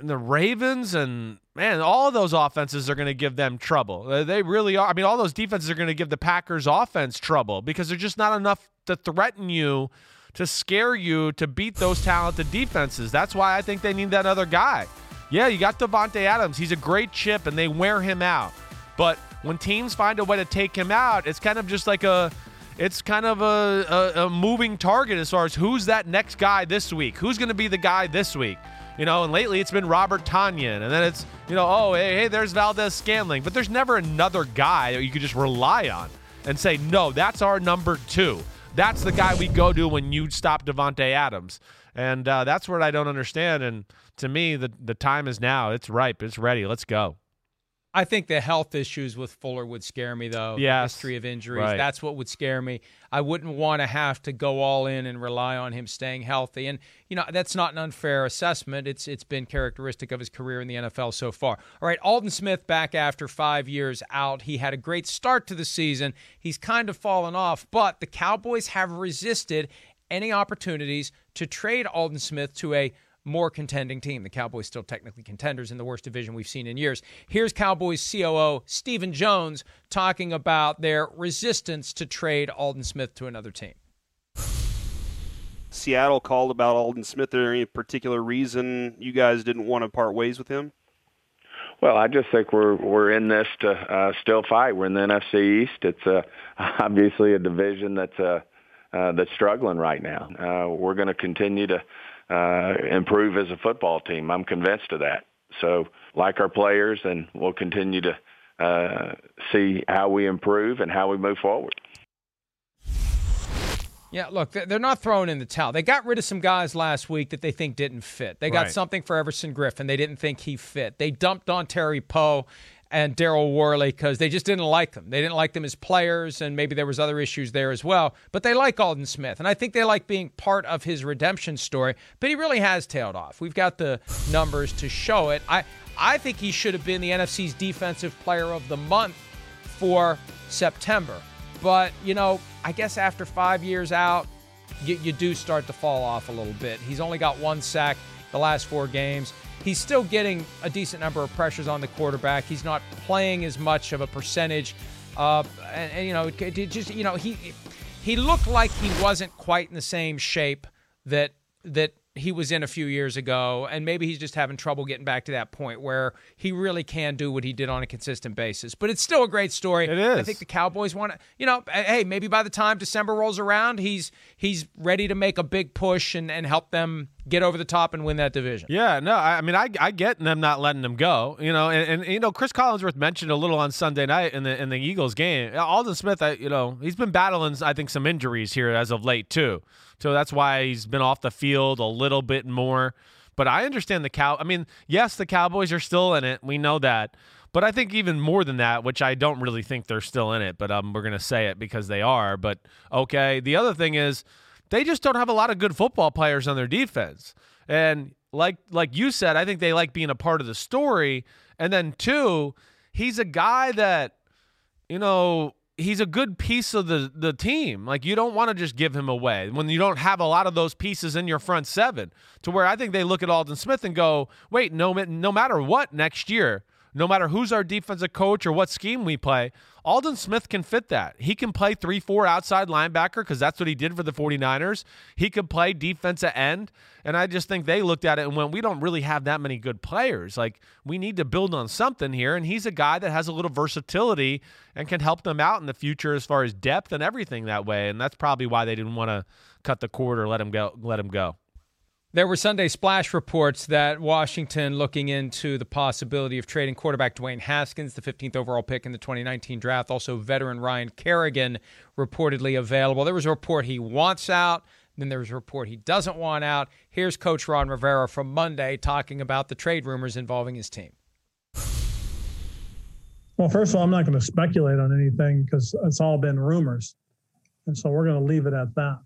S3: the Ravens and man, all those offenses are going to give them trouble. Uh, They really are. I mean, all those defenses are going to give the Packers offense trouble because they're just not enough to threaten you to scare you to beat those talented defenses. That's why I think they need that other guy. Yeah, you got Davante Adams. He's a great chip, and they wear him out. But when teams find a way to take him out, it's kind of just like a it's kind of a, a, a moving target as far as who's that next guy this week. Who's going to be the guy this week? You know, and lately it's been Robert Tonyan, and then it's you know, oh hey hey, there's Valdes-Scantling, but there's never another guy that you could just rely on and say no, that's our number two. That's the guy we go to when you stop Davante Adams, and uh, that's what I don't understand. And to me, the the time is now. It's ripe. It's ready. Let's go.
S1: I think the health issues with Fuller would scare me, though.
S3: Yes.
S1: The history of injuries.
S3: Right.
S1: That's what would scare me. I wouldn't want to have to go all in and rely on him staying healthy. And, you know, that's not an unfair assessment. It's It's been characteristic of his career in the NFL so far. All right, Aldon Smith back after five years out. He had a great start to the season. He's kind of fallen off, but the Cowboys have resisted any opportunities to trade Aldon Smith to a more contending team. The Cowboys still technically contenders in the worst division we've seen in years. Here's Cowboys COO Stephen Jones talking about their resistance to trade Aldon Smith to another team.
S7: Seattle called about Aldon Smith. Is there any particular reason you guys didn't want to part ways with him?
S8: Well, I just think we're we're in this to uh, still fight. We're in the NFC East. It's uh, obviously a division that's uh, uh, that's struggling right now. Uh, we're going to continue to uh, improve as a football team. I'm convinced of that. So, like our players, and we'll continue to uh, see how we improve and how we move forward.
S1: Yeah, look, they're not throwing in the towel. They got rid of some guys last week that they think didn't fit. They got
S3: Right.
S1: something for Everson Griffen. They didn't think he fit. They dumped Dontari Poe and Daryl Worley because they just didn't like them. They didn't like them as players, and maybe there was other issues there as well. But they like Aldon Smith, and I think they like being part of his redemption story. But he really has tailed off. We've got the numbers to show it. I I think he should have been the NFC's Defensive Player of the Month for September. But, you know, I guess after five years out, you, you do start to fall off a little bit. He's only got one sack the last four games. He's still getting a decent number of pressures on the quarterback. He's not playing as much of a percentage. Uh, and, and, you know, just, you know, he he looked like he wasn't quite in the same shape that that he was in a few years ago, and maybe he's just having trouble getting back to that point where he really can do what he did on a consistent basis. But it's still a great story.
S3: It is.
S1: I think the Cowboys want to, you know, hey, maybe by the time December rolls around, he's he's ready to make a big push and, and help them get over the top and win that division.
S3: Yeah, no, I, mean, I, I get them not letting them go, you know, and, and you know, Cris Collinsworth mentioned a little on Sunday night in the in the Eagles game. Aldon Smith, I, you know, he's been battling, I think, some injuries here as of late too, so that's why he's been off the field a little bit more. But I understand the cow. I mean, yes, the Cowboys are still in it. We know that. But I think even more than that, which I don't really think they're still in it, but um, we're going to say it because they are. But okay. The other thing is, they just don't have a lot of good football players on their defense. And like like you said, I think they like being a part of the story. And then two, he's a guy that, you know, he's a good piece of the the team. Like you don't want to just give him away when you don't have a lot of those pieces in your front seven. To where I think they look at Aldon Smith and go, wait, no no matter what next year, no matter who's our defensive coach or what scheme we play, Aldon Smith can fit that. He can play 3 4 outside linebacker because that's what he did for the 49ers. He could play defensive end. And I just think they looked at it and went, we don't really have that many good players. Like, we need to build on something here. And he's a guy that has a little versatility and can help them out in the future as far as depth and everything that way. And that's probably why they didn't want to cut the cord or let him go. Let him go.
S1: There were Sunday splash reports that Washington looking into the possibility of trading quarterback Dwayne Haskins, the 15th overall pick in the 2019 draft. Also, veteran Ryan Kerrigan reportedly available. There was a report he wants out. Then there was a report he doesn't want out. Here's Coach Ron Rivera from Monday talking about the trade rumors involving his team.
S9: Well, first of all, I'm not going to speculate on anything because it's all been rumors. And so we're going to leave it at that.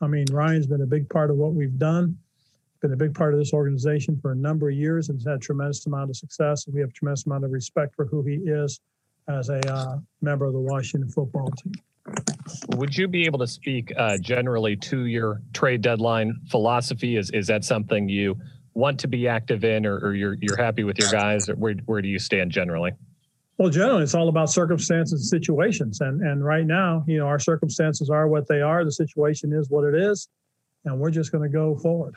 S9: I mean, Ryan's been a big part of what we've done, been a big part of this organization for a number of years and has had a tremendous amount of success. We have a tremendous amount of respect for who he is as a uh, member of the Washington football team.
S10: Would you be able to speak uh, generally to your trade deadline philosophy? Is is that something you want to be active in, or, or you're you're happy with your guys? Or where where do you stand generally?
S9: Well, generally, it's all about circumstances and situations. And and right now, you know, our circumstances are what they are. The situation is what it is, and we're just going to go forward.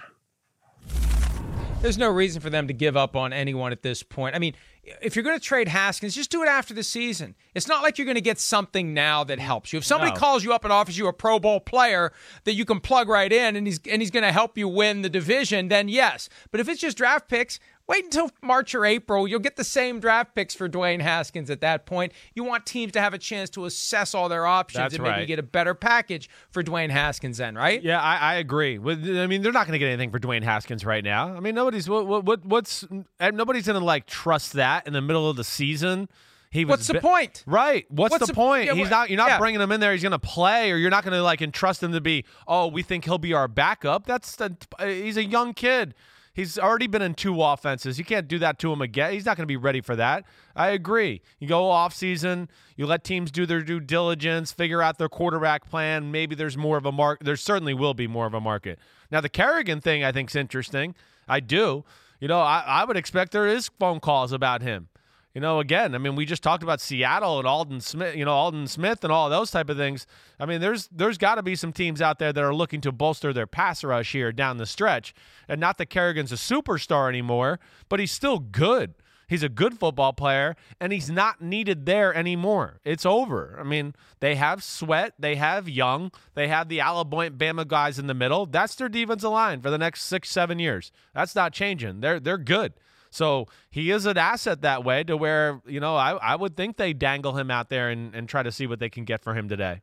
S1: There's no reason for them to give up on anyone at this point. I mean, if you're going to trade Haskins, just do it after the season. It's not like you're going to get something now that helps you. If somebody
S3: No.
S1: calls you up and offers you a Pro Bowl player that you can plug right in and he's and he's going to help you win the division, then yes. But if it's just draft picks, wait until March or April. You'll get the same draft picks for Dwayne Haskins at that point. You want teams to have a chance to assess all their options
S3: That's
S1: and maybe
S3: right.
S1: get a better package for Dwayne Haskins then, right?
S3: Yeah, I, I agree. With, I mean, they're not going to get anything for Dwayne Haskins right now. I mean, nobody's what, what, what what's uh, nobody's going to like trust that in the middle of the season. He was
S1: What's the point?
S3: Right. What's,
S1: What's
S3: the,
S1: the-
S3: point?
S1: yeah,
S3: He's not. You're not
S1: yeah.
S3: bringing him in there. He's going to play, or you're not going to like entrust him to be. Oh, we think he'll be our backup. That's the, uh, he's a young kid. He's already been in two offenses. You can't do that to him again. He's not going to be ready for that. I agree. You go off season. You let teams do their due diligence, figure out their quarterback plan. Maybe there's more of a market. There certainly will be more of a market. Now the Kerrigan thing I think is interesting. I do. You know, I, I would expect there is phone calls about him. You know, again, I mean, we just talked about Seattle and Aldon Smith, you know, Aldon Smith and all those type of things. I mean, there's there's got to be some teams out there that are looking to bolster their pass rush here down the stretch. And not that Kerrigan's a superstar anymore, but he's still good. He's a good football player, and he's not needed there anymore. It's over. I mean, they have Sweat, they have Young, they have the Alabama Bama guys in the middle. That's their defensive line for the next six, seven years. That's not changing. They're they're good. So he is an asset that way to where, you know, I, I would think they dangle him out there and, and try to see what they can get for him today.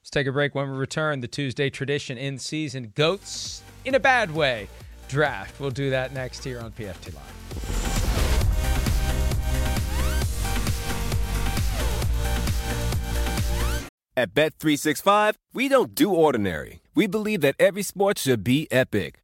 S1: Let's take a break. When we return, the Tuesday tradition in season goats in a bad way draft. We'll do that next here on PFT Live.
S11: At Bet365, we don't do ordinary. We believe that every sport should be epic.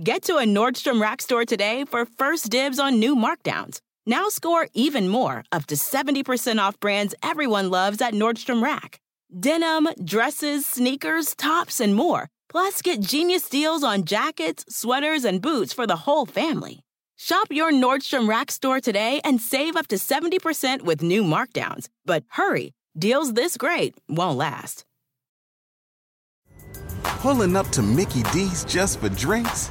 S12: Get to a Nordstrom Rack store today for first dibs on new markdowns. Now score even more, up to 70% off brands everyone loves at Nordstrom Rack. Denim, dresses, sneakers, tops, and more. Plus, get genius deals on jackets, sweaters, and boots for the whole family. Shop your Nordstrom Rack store today and save up to 70% with new markdowns. But hurry, deals this great won't last.
S13: Pulling up to Mickey D's just for drinks?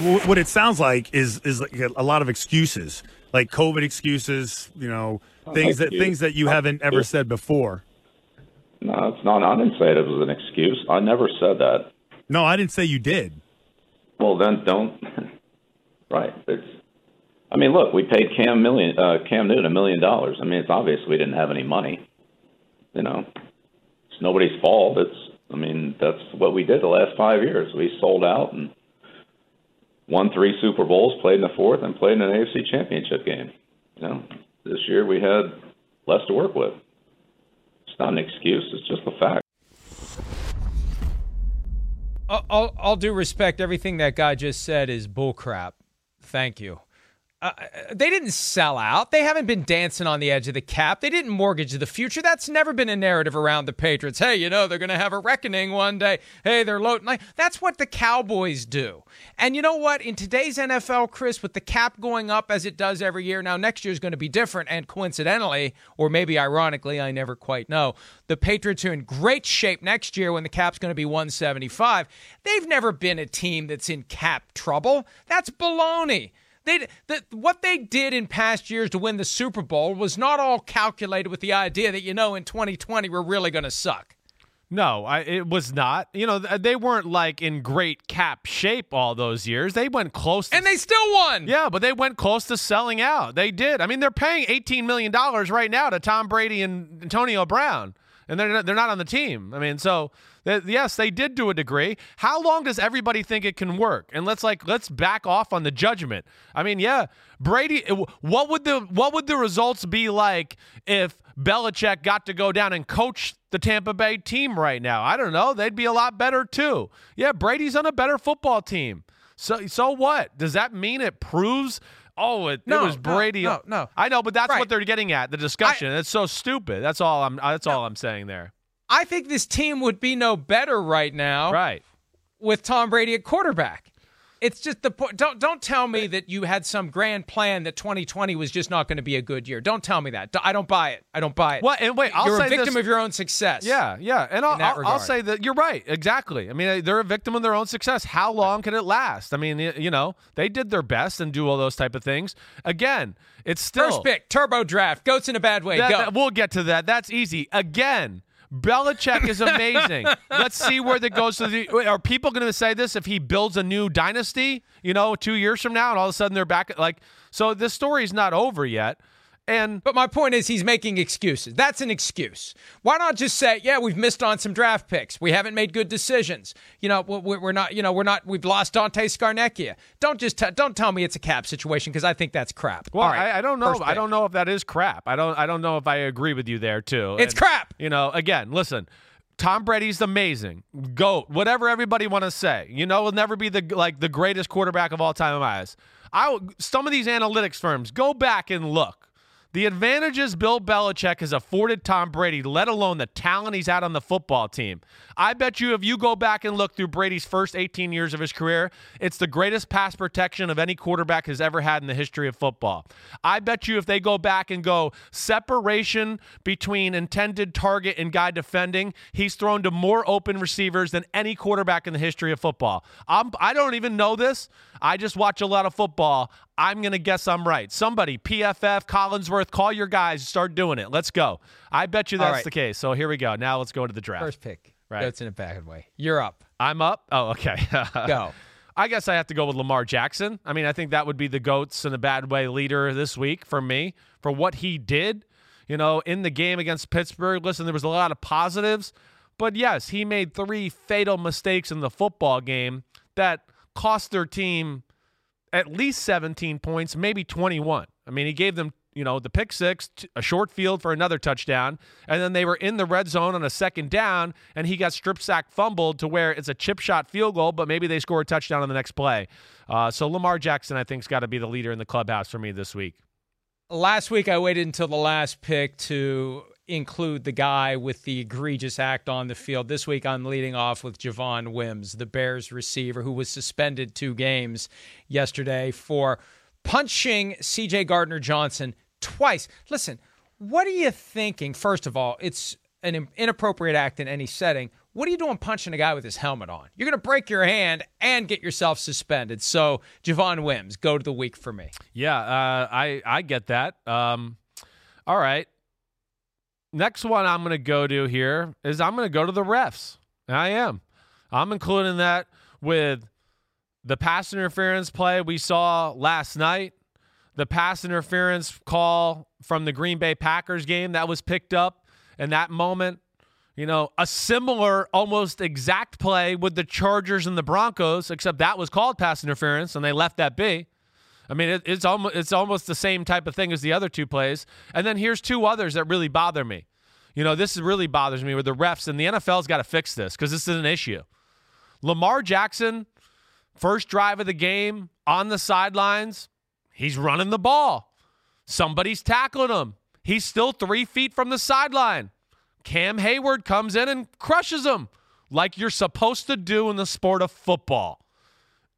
S14: Wh- what it sounds like is is like a lot of excuses, like COVID excuses. You know, things that things that you haven't ever said before.
S15: No, it's not. I didn't say it was an excuse. I never said that.
S14: No, I didn't say you did.
S15: Well, then don't. right. It's. I mean, look, we paid Cam million, uh, Cam Newton a million dollars. I mean, it's obvious we didn't have any money. You know, it's nobody's fault. It's. I mean, that's what we did the last five years. We sold out and won three Super Bowls, played in the fourth, and played in an AFC Championship game. You know, this year we had less to work with. It's not an excuse. It's just a fact.
S1: All, all, all due respect, everything that guy just said is bullcrap. Thank you. Uh, they didn't sell out. They haven't been dancing on the edge of the cap. They didn't mortgage the future. That's never been a narrative around the Patriots. Hey, you know, they're going to have a reckoning one day. Hey, they're low. Like, that's what the Cowboys do. And you know what? In today's NFL, Chris, with the cap going up as it does every year, now next year is going to be different. And coincidentally, or maybe ironically, I never quite know, the Patriots are in great shape next year when the cap's going to be 175. They've never been a team that's in cap trouble. That's baloney. They, the, what they did in past years to win the Super Bowl was not all calculated with the idea that, you know, in 2020 we're really going to suck.
S3: No, I, it was not. You know, th- they weren't like in great cap shape all those years. They went close, to,
S1: and they still won.
S3: Yeah, but they went close to selling out. They did. I mean, they're paying eighteen million dollars right now to Tom Brady and Antonio Brown, and they're they're not on the team. I mean, so yes, they did to a degree. How long does everybody think it can work? And let's like let's back off on the judgment. I mean, yeah, Brady. What would the what would the results be like if Belichick got to go down and coach the Tampa Bay team right now. I don't know. They'd be a lot better too. Yeah, Brady's on a better football team. So so what? Does that mean it proves oh it,
S1: no,
S3: it was Brady?
S1: No, no, no.
S3: I know, but that's
S1: right.
S3: what they're getting at, the discussion. I, it's so stupid. That's all I'm uh, that's no, all I'm saying there.
S1: I think this team would be no better right now.
S3: Right.
S1: With Tom Brady at quarterback. It's just the point. Don't don't tell me that you had some grand plan that 2020 was just not going to be a good year. Don't tell me that. I don't buy it. I don't buy it.
S3: Well, and wait, I'll
S1: you're a victim
S3: this.
S1: of your own success.
S3: Yeah, yeah, and I'll, I'll, I'll, say that you're right. Exactly. I mean, they're a victim of their own success. How long can it last? I mean, you know, they did their best and do all those type of things. Again, it's still
S1: first pick, turbo draft, goats in a bad way.
S3: That,
S1: Go.
S3: That, we'll get to that. That's easy. Again. Belichick is amazing. Let's see where that goes. To the, are people going to say this if he builds a new dynasty? You know, two years from now, and all of a sudden they're back. Like, so this story is not over yet. And
S1: but my point is, he's making excuses. That's an excuse. Why not just say, "Yeah, we've missed on some draft picks. We haven't made good decisions. You know, we're not. You know, we're not. We've lost Dante Scarnecchia. Don't just t- don't tell me it's a cap situation because I think that's crap.
S3: Well,
S1: right,
S3: I, I, don't know. I don't know if that is crap. I don't. I don't know if I agree with you there too.
S1: It's
S3: and,
S1: crap.
S3: You know, again, listen. Tom Brady's amazing, goat, whatever everybody want to say. You know, will never be the like the greatest quarterback of all time in my eyes. I some of these analytics firms go back and look. The advantages Bill Belichick has afforded Tom Brady, let alone the talent he's had on the football team. I bet you if you go back and look through Brady's first 18 years of his career, it's the greatest pass protection of any quarterback has ever had in the history of football. I bet you if they go back and go separation between intended target and guy defending, he's thrown to more open receivers than any quarterback in the history of football. I'm, I don't even know this. I just watch a lot of football. I'm going to guess I'm right. Somebody, PFF, Collinsworth, call your guys, start doing it. Let's go. I bet you that's
S1: right.
S3: the case. So here we go. Now let's go into the draft.
S1: First pick.
S3: Right.
S1: That's in a bad way. You're up.
S3: I'm up. Oh, okay.
S1: go.
S3: I guess I have to go with Lamar Jackson. I mean, I think that would be the GOATs in a bad way leader this week for me for what he did, you know, in the game against Pittsburgh. Listen, there was a lot of positives, but yes, he made three fatal mistakes in the football game that cost their team at least 17 points, maybe 21. I mean, he gave them, you know, the pick six, a short field for another touchdown, and then they were in the red zone on a second down, and he got strip sack fumbled to where it's a chip shot field goal, but maybe they score a touchdown on the next play. Uh, so Lamar Jackson, I think, has got to be the leader in the clubhouse for me this week.
S1: Last week, I waited until the last pick to include the guy with the egregious act on the field. This week, I'm leading off with Javon Wims, the Bears receiver who was suspended two games yesterday for punching CJ Gardner Johnson twice. Listen, what are you thinking? First of all, it's an inappropriate act in any setting. What are you doing punching a guy with his helmet on? You're going to break your hand and get yourself suspended. So, Javon Wims, go to the week for me.
S3: Yeah, uh, I I get that. Um, all right. Next one I'm going to go to here is I'm going to go to the refs. I am. I'm including that with the pass interference play we saw last night, the pass interference call from the Green Bay Packers game that was picked up in that moment. You know, a similar, almost exact play with the Chargers and the Broncos, except that was called pass interference and they left that be. I mean, it, it's almost it's almost the same type of thing as the other two plays. And then here's two others that really bother me. You know, this really bothers me with the refs, and the NFL's got to fix this because this is an issue. Lamar Jackson, first drive of the game on the sidelines, he's running the ball. Somebody's tackling him. He's still three feet from the sideline. Cam Hayward comes in and crushes him like you're supposed to do in the sport of football.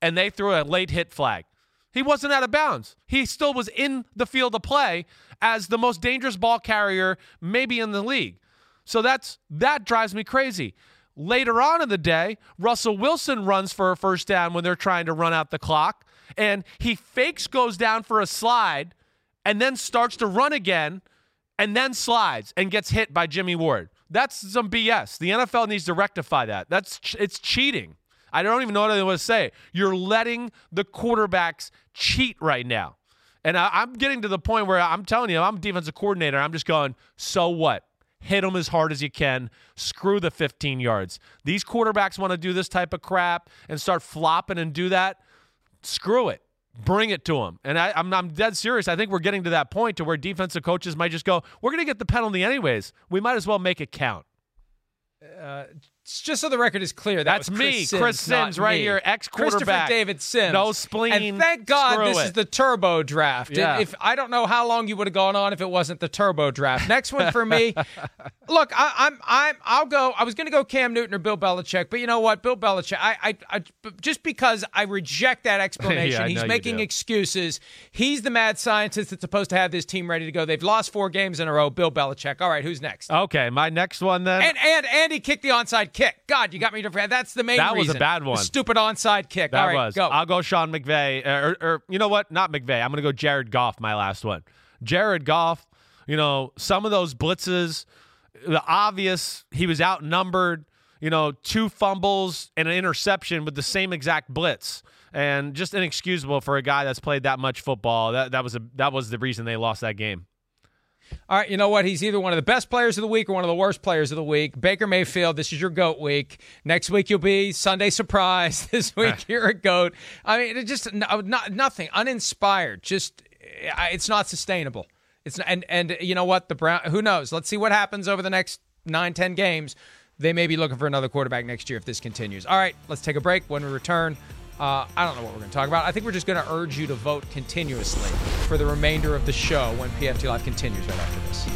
S3: And they threw a late hit flag. He wasn't out of bounds. He still was in the field of play as the most dangerous ball carrier maybe in the league. So that's that drives me crazy. Later on in the day, Russell Wilson runs for a first down when they're trying to run out the clock, and he fakes goes down for a slide and then starts to run again and then slides and gets hit by Jimmie Ward. That's some BS. The NFL needs to rectify that. That's it's cheating. I don't even know what I want to say. You're letting the quarterbacks cheat right now. And I, am getting to the point where I'm telling you, I'm defensive coordinator. I'm just going, so what? Hit them as hard as you can. Screw the 15 yards. These quarterbacks want to do this type of crap and start flopping and do that. Screw it. Bring it to them. And I, I'm, I'm dead serious. I think we're getting to that point to where defensive coaches might just go, we're going to get the penalty anyways. We might as well make it count.
S1: Uh, just so the record is clear, that
S3: that's
S1: Chris
S3: me,
S1: Sims,
S3: Chris Sims, right
S1: me.
S3: here, ex quarterback,
S1: Christopher David Sims,
S3: no spleen.
S1: And thank God this
S3: it.
S1: is the turbo draft.
S3: Yeah.
S1: If I don't know how long you would have gone on if it wasn't the turbo draft. Next one for me. look, I, I'm I'm I'll go. I was going to go Cam Newton or Bill Belichick, but you know what, Bill Belichick. I I, I just because I reject that explanation.
S3: Yeah,
S1: he's making excuses. He's the mad scientist that's supposed to have this team ready to go. They've lost four games in a row. Bill Belichick. All right, who's next?
S3: Okay, my next one then.
S1: And and Andy kicked the onside kick. God, you got me to forget. That's the main
S3: That was a
S1: reason.
S3: bad
S1: The
S3: one.
S1: stupid onside kick.
S3: That
S1: All right,
S3: was.
S1: go.
S3: I'll go Sean McVay. Uh, or, or you know what? Not McVay. I'm going to go Jared Goff, my last one. Jared Goff, you know, some of those blitzes, the obvious, he was outnumbered, you know, two fumbles and an interception with the same exact blitz. And just inexcusable for a guy that's played that much football. That that was a that was the reason they lost that game.
S1: All right, you know what? He's either one of the best players of the week or one of the worst players of the week. Baker Mayfield, this is your GOAT week. Next week you'll be Sunday surprise. This week you're a GOAT. I mean, it just not, nothing, uninspired. Just it's not sustainable. It's not, and and you know what? The Brown. Who knows? Let's see what happens over the next nine, ten games. They may be looking for another quarterback next year if this continues. All right, let's take a break. When we return, uh, I don't know what we're going to talk about. I think we're just going to urge you to vote continuously for the remainder of the show when PFT Live continues right after this.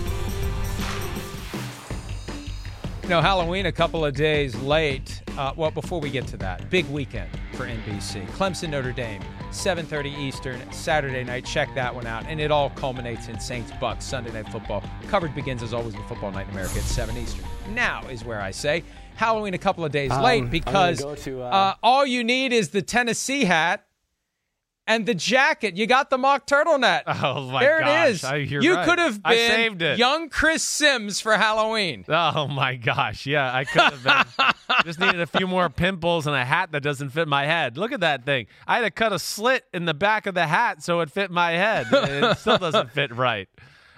S1: You know, Halloween a couple of days late. Uh, well, before we get to that, big weekend for NBC. Clemson, Notre Dame, 7:30 Eastern, Saturday night. Check that one out, and it all culminates in Saints Bucks Sunday Night Football. Coverage begins as always with Football Night in America at 7 Eastern. Now is where I say Halloween a couple of days
S16: Um,
S1: late because
S16: go to, uh,
S1: uh, all you need is the Tennessee hat. And the jacket, you got the mock turtleneck.
S3: Oh my
S1: there
S3: gosh,
S1: it is.
S3: I- you're
S1: you
S3: right.
S1: could have been
S3: saved it.
S1: young Chris Sims for Halloween.
S3: Oh my gosh. Yeah, I could have been. Just needed a few more pimples and a hat that doesn't fit my head. Look at that thing. I had to cut a slit in the back of the hat so it fit my head. It still doesn't fit right.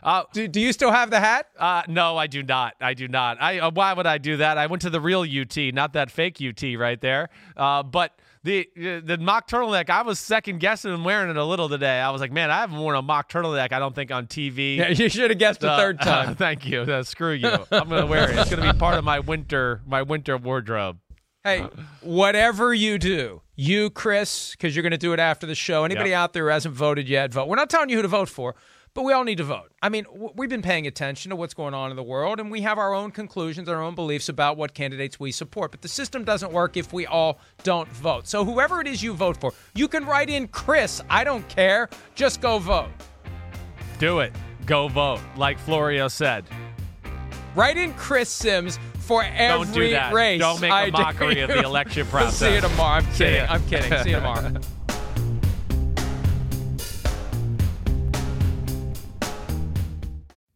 S3: Uh,
S1: do, do you still have the hat?
S3: Uh, no, I do not. I do not. I uh, why would I do that? I went to the real UT, not that fake UT right there. Uh, but the uh, the mock turtleneck, I was second guessing and wearing it a little today. I was like, man, I haven't worn a mock turtleneck. I don't think on TV.
S1: Yeah, you should have guessed a
S3: Uh,
S1: third time.
S3: thank you. Screw you. I'm gonna wear it. It's gonna be part of my winter my winter wardrobe.
S1: Hey, whatever you do, you, Chris, because you're going to do it after the show. Anybody
S3: Yep.
S1: out there who hasn't voted yet, vote. We're not telling you who to vote for, but we all need to vote. I mean, w- we've been paying attention to what's going on in the world, and we have our own conclusions, our own beliefs about what candidates we support. But the system doesn't work if we all don't vote. So whoever it is you vote for, you can write in Chris. I don't care. Just go vote.
S3: Do it. Go vote, like Florio said.
S1: Write in Chris Sims for every
S3: Don't do that.
S1: race.
S3: Don't make a
S1: I
S3: mockery of the election process.
S1: See you tomorrow. I'm kidding. I'm kidding. See you tomorrow.